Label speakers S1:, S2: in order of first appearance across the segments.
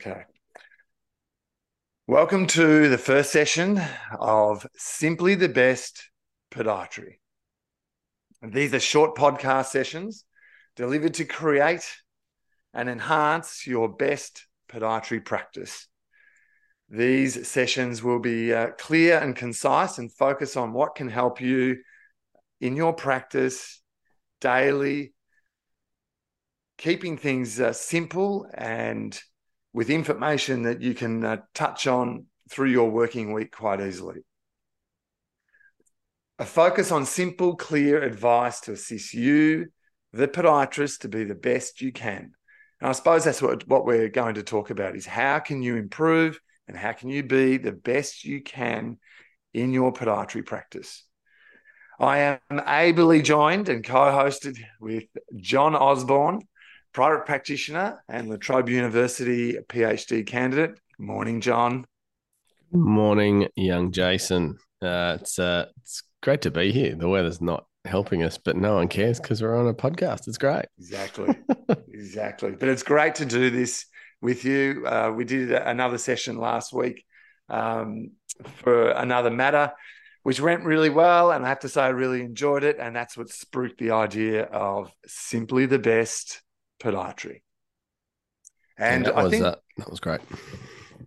S1: Okay. Welcome to the first session of Simply the Best Podiatry. These are short podcast sessions delivered to create and enhance your best podiatry practice. These sessions will be uh, clear and concise and focus on what can help you in your practice daily, keeping things uh, simple and with information that you can uh, touch on through your working week quite easily. A focus on simple, clear advice to assist you, the podiatrist, to be the best you can. And I suppose that's what, what we're going to talk about is how can you improve and how can you be the best you can in your podiatry practice. I am ably joined and co-hosted with John Osborne, private practitioner and La Trobe University PhD candidate. Morning, John.
S2: Morning, young Jason. Uh, it's uh, it's great to be here. The weather's not helping us, but no one cares because we're on a podcast. It's great.
S1: Exactly, exactly. But it's great to do this with you. Uh, we did another session last week um, for another matter, which went really well, and I have to say I really enjoyed it. And that's what spruiked the idea of simply the best podiatry. And
S2: that
S1: I
S2: was
S1: think
S2: uh, that was great.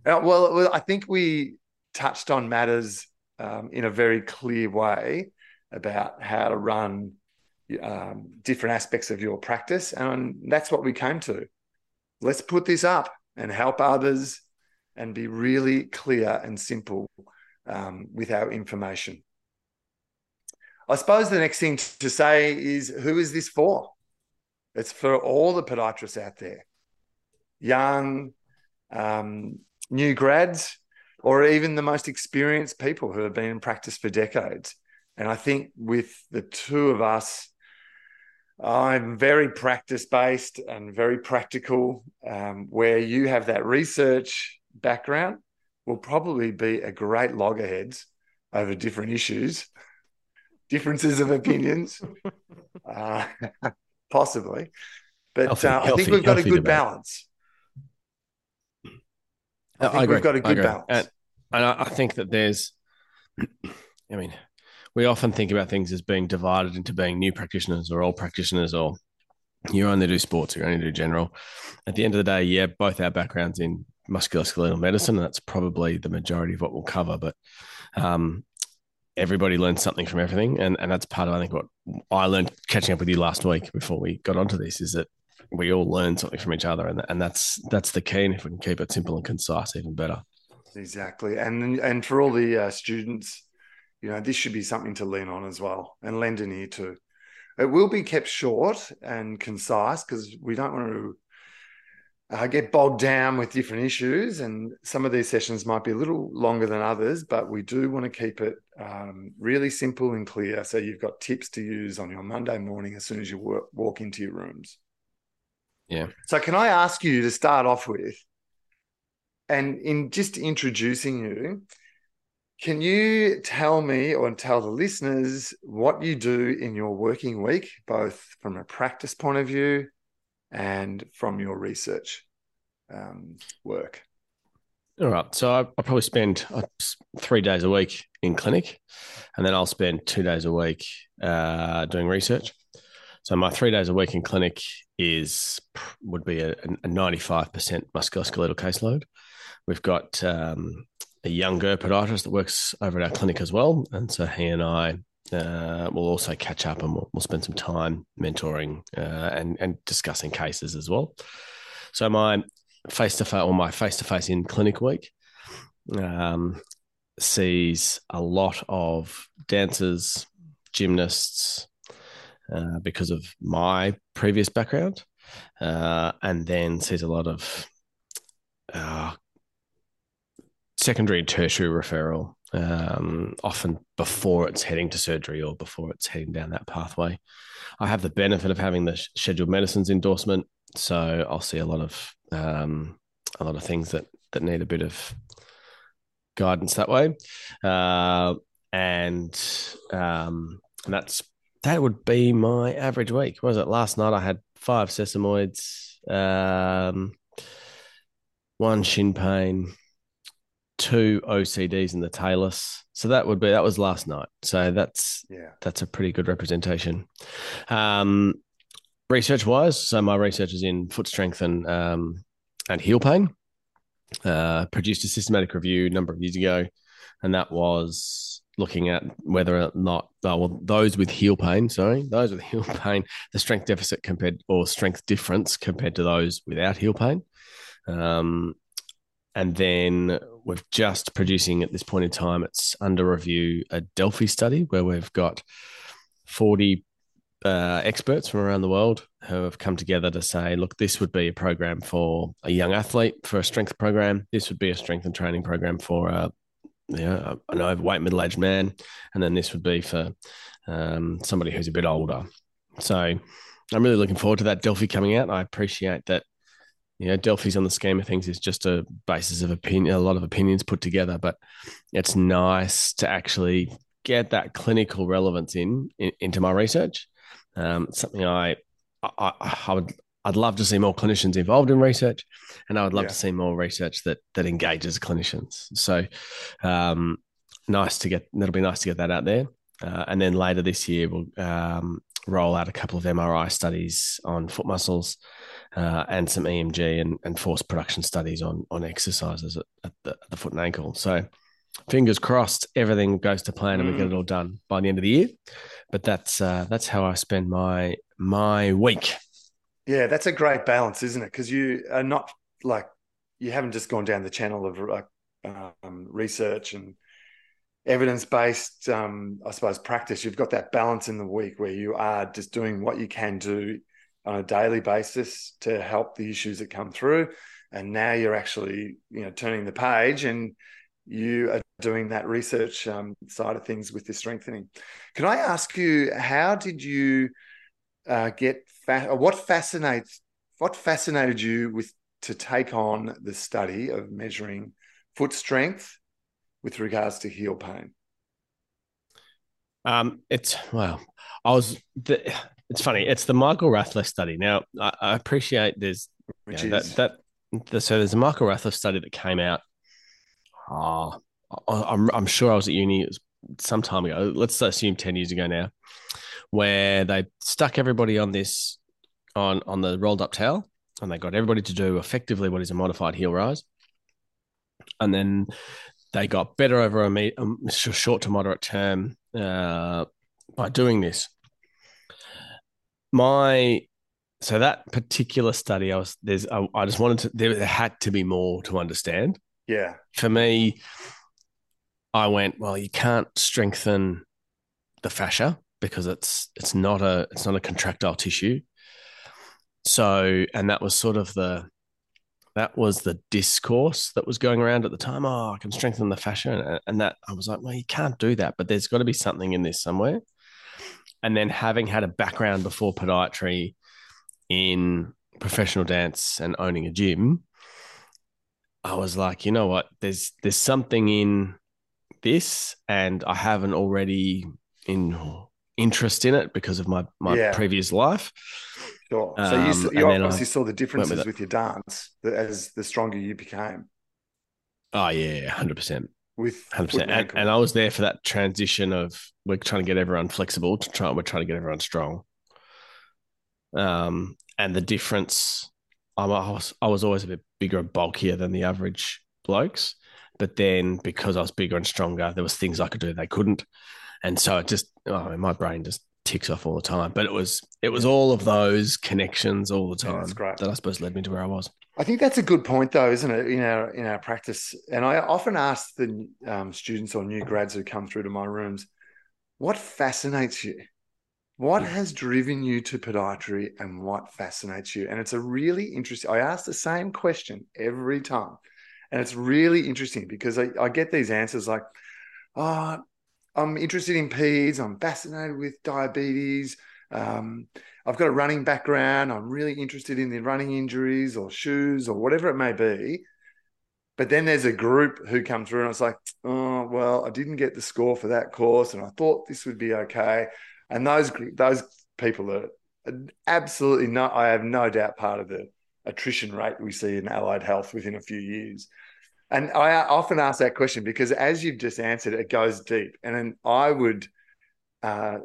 S1: uh, well, well, I think we touched on matters um, in a very clear way about how to run um, different aspects of your practice, and that's what we came to. Let's put this up and help others, and be really clear and simple um, with our information. I suppose the next thing to say is who is this for? It's for all the podiatrists out there, young, um, new grads, or even the most experienced people who have been in practice for decades. And I think with the two of us, I'm very practice based and very practical. Um, where you have that research background, will probably be a great loggerheads over different issues, differences of opinions. uh, possibly. But
S2: Healthy,
S1: uh, I
S2: healthy,
S1: think we've got a good
S2: debate.
S1: balance. I think
S2: agree.
S1: we've got a
S2: I
S1: good balance.
S2: And, and I, I think that there's, I mean, we often think about things as being divided into being new practitioners or old practitioners, or you only do sports, you only do general. At the end of the day, yeah, both our backgrounds in musculoskeletal medicine, and that's probably the majority of what we'll cover. But um, everybody learns something from everything, and and that's part of I think what I learned catching up with you last week before we got onto this is that we all learn something from each other, and and that's that's the key. And if we can keep it simple and concise, even better.
S1: Exactly, and and for all the uh, students, you know, this should be something to lean on as well, and lend an ear to. It will be kept short and concise because we don't want to uh, get bogged down with different issues, and some of these sessions might be a little longer than others, but we do want to keep it um, really simple and clear, so you've got tips to use on your Monday morning as soon as you work, walk into your rooms.
S2: Yeah.
S1: So, can I ask you to start off with, and in just introducing you, can you tell me or tell the listeners what you do in your working week, both from a practice point of view and from your research um, work?
S2: All right. So I, I probably spend uh, three days a week in clinic, and then I'll spend two days a week uh, doing research. So my three days a week in clinic is would be a, a 95% musculoskeletal caseload. We've got um, a younger podiatrist that works over at our clinic as well, and so he and I uh, we'll also catch up and we'll, we'll spend some time mentoring uh, and and discussing cases as well. So my face to face or my face to face in clinic week um, sees a lot of dancers, gymnasts, uh, because of my previous background, uh, and then sees a lot of uh, secondary and tertiary referral, um, often before it's heading to surgery or before it's heading down that pathway. I have the benefit of having the scheduled medicines endorsement, so I'll see a lot of um, a lot of things that that need a bit of guidance that way, uh, and um, and that's that would be my average week. What was it last night? I had five sesamoids. Um, one shin pain, two OCDs in the talus. So that would be that was last night. So that's
S1: Yeah.
S2: that's a pretty good representation. Um, research wise, so my research is in foot strength and um, and heel pain. Uh, produced a systematic review a number of years ago, and that was looking at whether or not oh, well those with heel pain, sorry, those with heel pain, the strength deficit compared or strength difference compared to those without heel pain. Um, and then we're just producing at this point in time, it's under review a Delphi study where we've got 40 uh, experts from around the world who have come together to say, look, this would be a program for a young athlete for a strength program. This would be a strength and training program for a, you know, an overweight middle aged man. And then this would be for um, somebody who's a bit older. So I'm really looking forward to that Delphi coming out. I appreciate that you know, Delphi's on the scheme of things is just a basis of opinion, a lot of opinions put together, but it's nice to actually get that clinical relevance in, in into my research. Um, something I, I, I would, I'd love to see more clinicians involved in research, and I would love
S1: Yeah.
S2: to see more research that that engages clinicians. So, um, nice to get. That'll be nice to get that out there. Uh, and then later this year, we'll um, roll out a couple of MRI studies on foot muscles uh, and some EMG and, and force production studies on on exercises at, at, the, at the foot and ankle. So fingers crossed, everything goes to plan and we get it all done by the end of the year. But that's uh, that's how I spend my my week.
S1: Yeah, that's a great balance, isn't it? Because you are not like you haven't just gone down the channel of like um, research and evidence-based, um, I suppose, practice. You've got that balance in the week where you are just doing what you can do on a daily basis to help the issues that come through, and now you're actually, you know, turning the page and you are doing that research um, side of things with the strengthening. Can I ask you, how did you uh, get fa- what fascinates what fascinated you with to take on the study of measuring foot strength with regards to heel pain?
S2: Um, it's well, I was. The, it's funny. It's the Michael Rathleff study. Now, I, I appreciate there's
S1: Which
S2: you know,
S1: is
S2: that that the, so there's a Michael Rathleff study that came out. Oh, I- I'm I'm sure I was at uni it was some time ago. Let's assume ten years ago now, where they stuck everybody on this on on the rolled up towel, and they got everybody to do effectively what is a modified heel rise, and then they got better over a, me- a short to moderate term uh, by doing this. My so that particular study, I was there's I, I just wanted to there, there had to be more to understand.
S1: yeah,
S2: For me, I went well. You can't strengthen the fascia because it's it's not a it's not a contractile tissue. So and that was sort of the that was the discourse that was going around at the time. Oh, I can strengthen the fascia, and, that I was like, well, you can't do that. But there's got to be something in this somewhere. And then having had a background before podiatry in professional dance and owning a gym, I was like, you know what? There's there's something in this, and I haven't already in interest in it because of my my
S1: Yeah.
S2: previous life.
S1: sure. So you,
S2: Um,
S1: s-
S2: and
S1: you obviously saw the differences
S2: it.
S1: with your dance as the stronger you became
S2: Oh yeah, hundred percent.
S1: with
S2: hundred percent, and, and I was there for that transition of we're trying to get everyone flexible to try. We're trying to get everyone strong. Um, and the difference, I'm, I was I was always a bit bigger and bulkier than the average blokes, but then because I was bigger and stronger, there was things I could do they couldn't, and so it just oh, my brain just ticks off all the time. But it was it was all of those connections all the time
S1: that's great.
S2: that I suppose led me to where I was.
S1: I think that's a good point, though, isn't it? In our in our practice, and I often ask the um, students or new grads who come through to my rooms, what fascinates you? What has driven you to podiatry, and what fascinates you? And it's a really interesting. I ask the same question every time, and it's really interesting because I, I get these answers like, "Oh, I'm interested in peds. I'm fascinated with diabetes." Um, I've got a running background. I'm really interested in the running injuries or shoes or whatever it may be. But then there's a group who come through and it's like, oh, well, I didn't get the score for that course and I thought this would be okay. And those those people are absolutely no, I have no doubt part of the attrition rate we see in allied health within a few years. And I often ask that question because, as you've just answered, it goes deep. And then I would uh,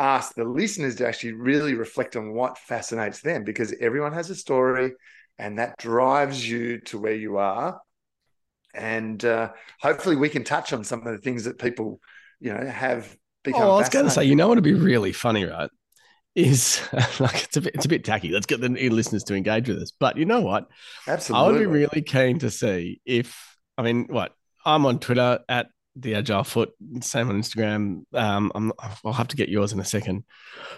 S1: ask the listeners to actually really reflect on what fascinates them because everyone has a story and that drives you to where you are. And uh, hopefully, we can touch on some of the things that people, you know, have become.
S2: Oh, I was going to say, you know, what would be really funny, right? Is like it's a bit it's a bit tacky. Let's get the listeners to engage with us. But you know what?
S1: Absolutely.
S2: I would be really keen to see if I mean what I'm on Twitter at the Agile Foot, same on Instagram. Um, I'm, I'll have to get yours in a second.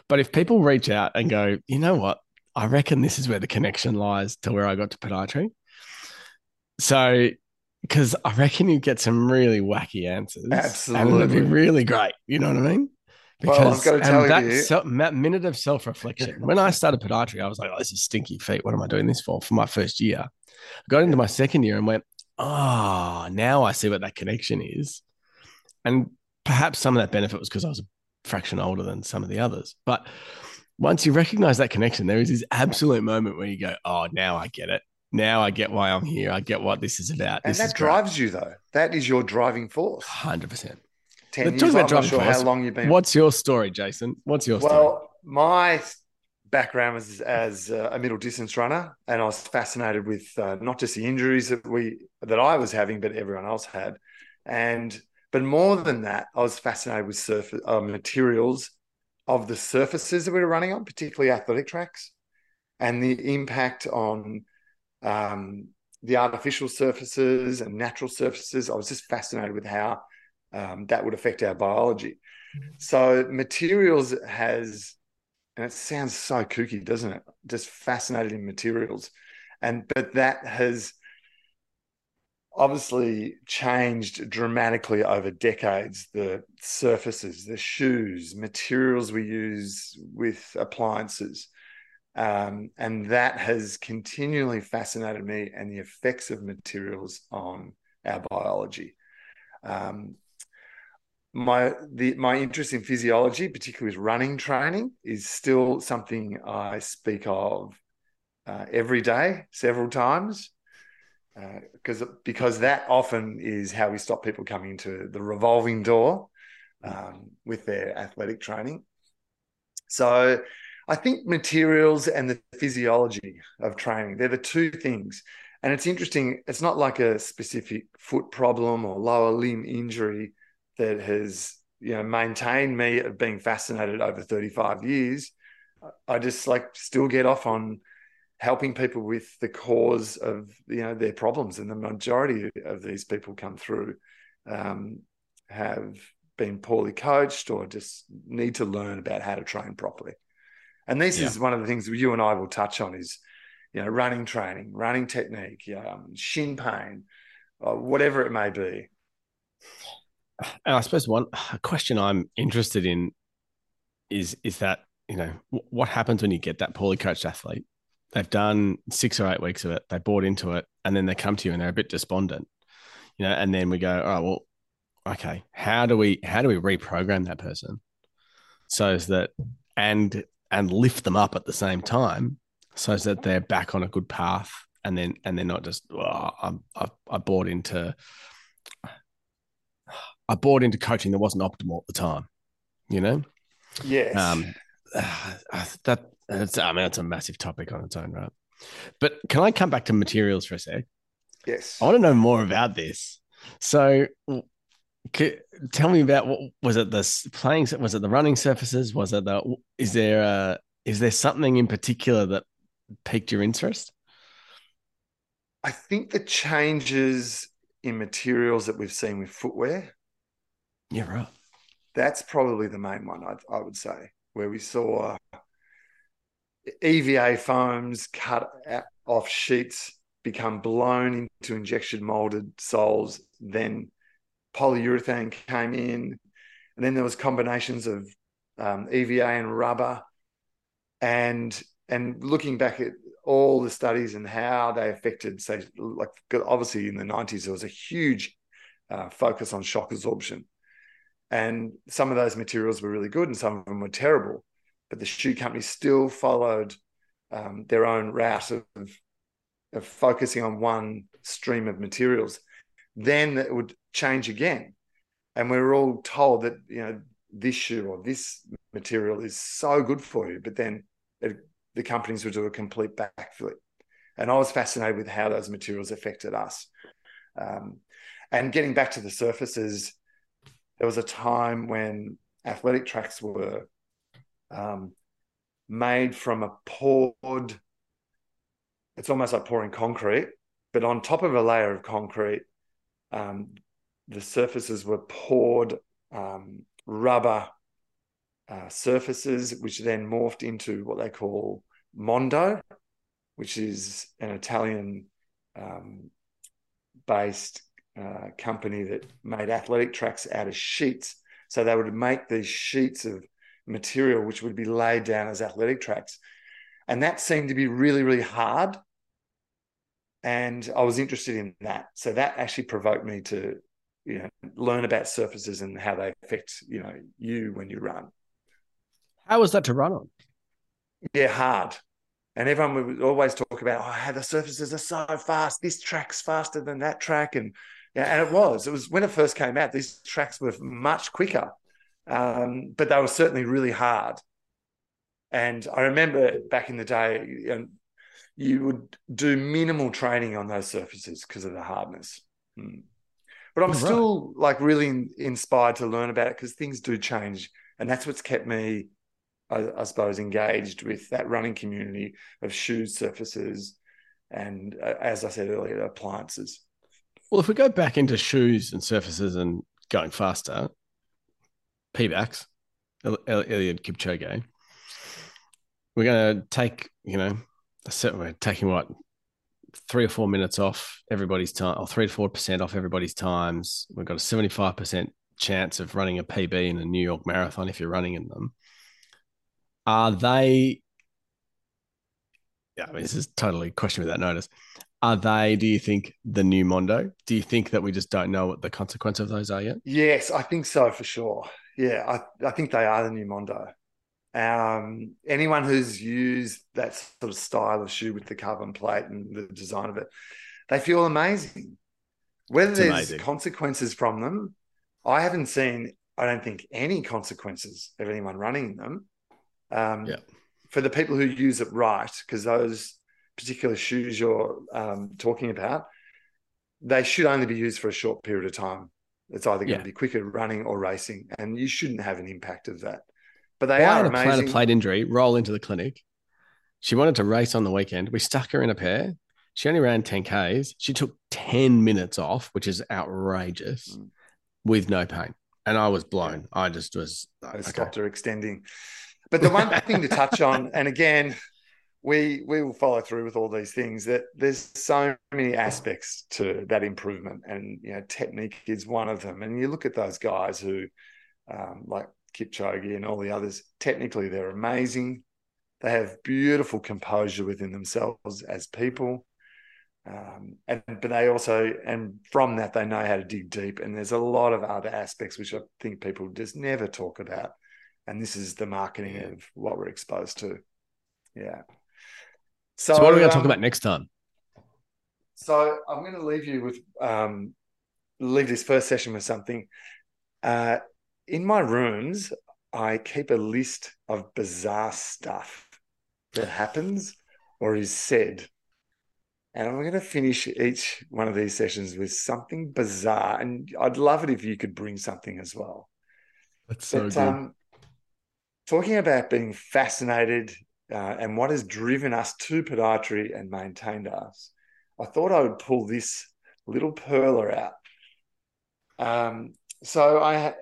S2: But if people reach out and go, you know what? I reckon this is where the connection lies to where I got to podiatry. So, because I reckon you get some really wacky answers.
S1: Absolutely.
S2: And it'd be really great. You know what I mean?
S1: Because well, I've got to um, tell
S2: that,
S1: you,
S2: so, that minute of self reflection. when I started podiatry, I was like, "Oh, this is stinky feet. What am I doing this for?" For my first year, I got into my second year and went, "Oh, now I see what that connection is." And perhaps some of that benefit was because I was a fraction older than some of the others. But once you recognize that connection, there is this absolute moment where you go, "Oh, now I get it. Now I get why I'm here. I get what this is about."
S1: And
S2: this
S1: that drives you, though. That is your driving force.
S2: Hundred percent.
S1: 10 years. Talk about I'm not sure how long you've been.
S2: What's your story, Jason? What's your
S1: well,
S2: story?
S1: Well, my background was as a middle distance runner, and I was fascinated with uh, not just the injuries that we that I was having, but everyone else had, and but more than that, I was fascinated with surface uh, materials of the surfaces that we were running on, particularly athletic tracks, and the impact on um, the artificial surfaces and natural surfaces. I was just fascinated with how um, that would affect our biology. Mm-hmm. So materials has, and it sounds so kooky, doesn't it? Just fascinated in materials, and but that has obviously changed dramatically over decades. The surfaces, the shoes, materials we use with appliances. Um, and that has continually fascinated me and the effects of materials on our biology. Um, my the my interest in physiology, particularly with running training, is still something I speak of uh, every day, several times, because uh, because that often is how we stop people coming into the revolving door um, with their athletic training. So, I think materials and the physiology of training they're the two things. And it's interesting. It's not like a specific foot problem or lower limb injury that has you know maintained me of being fascinated over 35 years i just like still get off on helping people with the cause of you know their problems and the majority of these people come through um, have been poorly coached or just need to learn about how to train properly and this yeah. is one of the things you and i will touch on is you know running training running technique um, shin pain uh, whatever it may be
S2: I suppose one question I'm interested in is is that you know what happens when you get that poorly coached athlete? They've done six or eight weeks of it, they bought into it, and then they come to you and they're a bit despondent, you know. And then we go, oh well, okay, how do we how do we reprogram that person so that and and lift them up at the same time so that they're back on a good path and then and they're not just oh, I'm, I, I bought into I bought into coaching that wasn't optimal at the time. You know.
S1: Yes. Um,
S2: that that's, I mean, it's a massive topic on its own, right? But can I come back to materials for a sec?
S1: Yes.
S2: I want to know more about this. So, tell me about what was it? The playing was it the running surfaces? Was it the? Is there a? Is there something in particular that piqued your interest?
S1: I think the changes in materials that we've seen with footwear
S2: yeah, right.
S1: That's probably the main one, I, I would say, where we saw EVA foams cut off sheets become blown into injection molded soles. Then polyurethane came in, and then there was combinations of um, EVA and rubber, and and looking back at all the studies and how they affected, say, like obviously in the nineties there was a huge uh, focus on shock absorption, and some of those materials were really good and some of them were terrible. But the shoe company still followed um, their own route of, of focusing on one stream of materials, then it would change again. And we were all told that, you know, this shoe or this material is so good for you, but then it, the companies would do a complete backflip. And I was fascinated with how those materials affected us. Um, and getting back to the surfaces, there was a time when athletic tracks were um, made from a poured, it's almost like pouring concrete, but on top of a layer of concrete, um, the surfaces were poured um, rubber uh, surfaces, which then morphed into what they call Mondo, which is an Italian um, based uh, company that made athletic tracks out of sheets. So they would make these sheets of material which would be laid down as athletic tracks. And that seemed to be really, really hard. And I was interested in that. So that actually provoked me to, you know, learn about surfaces and how they affect, you know, you when you run.
S2: How was that to run on?
S1: Yeah, hard. And everyone would always talk about, oh, how the surfaces are so fast. This track's faster than that track. And yeah, and it was. It was when it first came out, these tracks were much quicker. Um, but they were certainly really hard. And I remember back in the day, you, know, you would do minimal training on those surfaces because of the hardness. Hmm. But I'm still like really inspired to learn about it because things do change. And that's what's kept me I, I, suppose, engaged with that running community of shoes, surfaces, and uh, as I said earlier, appliances.
S2: Well, if we go back into shoes and surfaces and going faster, Eliud Kipchoge, we're going to take, you know, we're taking what three or four minutes off everybody's time, or three to four percent off everybody's times. We've got a seventy-five percent chance of running a PB in a New York Marathon if you're running in them. Are they? Yeah, I mean, this is totally question without notice. Are they? Do you think the new Mondo? Do you think that we just don't know what the consequence of those are yet?
S1: Yes, I think so for sure. Yeah, I, I think they are the new Mondo. Um, anyone who's used that sort of style of shoe with the carbon plate and the design of it, they feel amazing. Whether it's there's amazing. consequences from them, I haven't seen. I don't think any consequences of anyone running them. Um, yeah. For the people who use it right, because those particular shoes you're um, talking about, they should only be used for a short period of time. It's either going yeah. to be quicker running or racing, and you shouldn't have an impact of that. But they are
S2: I had a plate injury, roll into the clinic. She wanted to race on the weekend. We stuck her in a pair. She only ran 10 Ks. She took 10 minutes off, which is outrageous, mm. with no pain. And I was blown. I just was.
S1: I stopped her extending. But the one thing to touch on, and again, we we will follow through with all these things. That there's so many aspects to that improvement, and you know, technique is one of them. And you look at those guys who, um, like Kipchoge and all the others, technically they're amazing. They have beautiful composure within themselves as people. Um, and but they also and from that they know how to dig deep and there's a lot of other aspects which i think people just never talk about and this is the marketing of what we're exposed to. Yeah.
S2: So, so what are we going to um, talk about next time?
S1: So I'm going to leave you with um, leave this first session with something. Uh, in my rooms, I keep a list of bizarre stuff that happens or is said. And I'm going to finish each one of these sessions with something bizarre. And I'd love it if you could bring something as well.
S2: That's so but, good. Um,
S1: talking about being fascinated uh, and what has driven us to podiatry and maintained us, I thought I would pull this little perler out. Um, so I,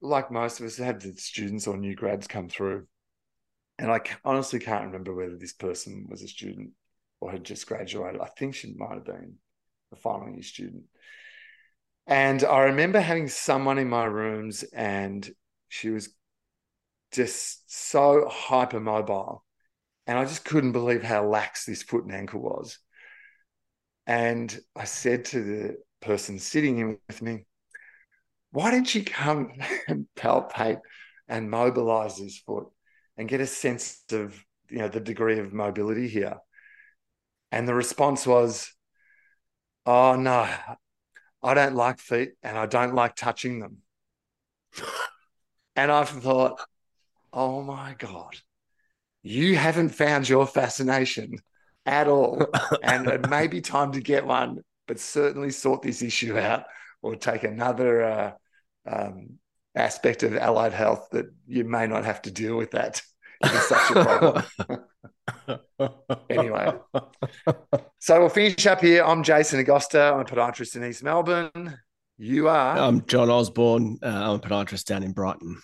S1: like most of us, had the students or new grads come through, and I honestly can't remember whether this person was a student or had just graduated. I think she might have been a final year student. And I remember having someone in my rooms, and she was just so hypermobile. And I just couldn't believe how lax this foot and ankle was. And I said to the person sitting in with me, why didn't you come and palpate and mobilize this foot and get a sense of you know the degree of mobility here? And the response was, "Oh no, I don't like feet, and I don't like touching them." and I've thought, "Oh my god, you haven't found your fascination at all, and it may be time to get one, but certainly sort this issue out or take another." Uh, um, aspect of allied health that you may not have to deal with that it's such a problem. anyway, so we'll finish up here. I'm Jason Agosta. I'm a podiatrist in East Melbourne. You are.
S2: I'm John Osborne. Uh, I'm a podiatrist down in Brighton.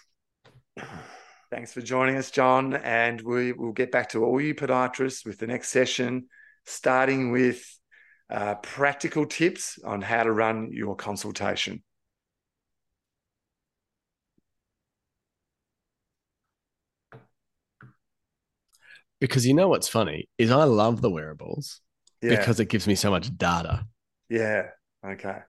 S1: Thanks for joining us, John. And we will get back to all you podiatrists with the next session, starting with uh, practical tips on how to run your consultation.
S2: Because you know what's funny is I love the wearables
S1: Yeah.
S2: because it gives me so much data.
S1: yeah. Okay.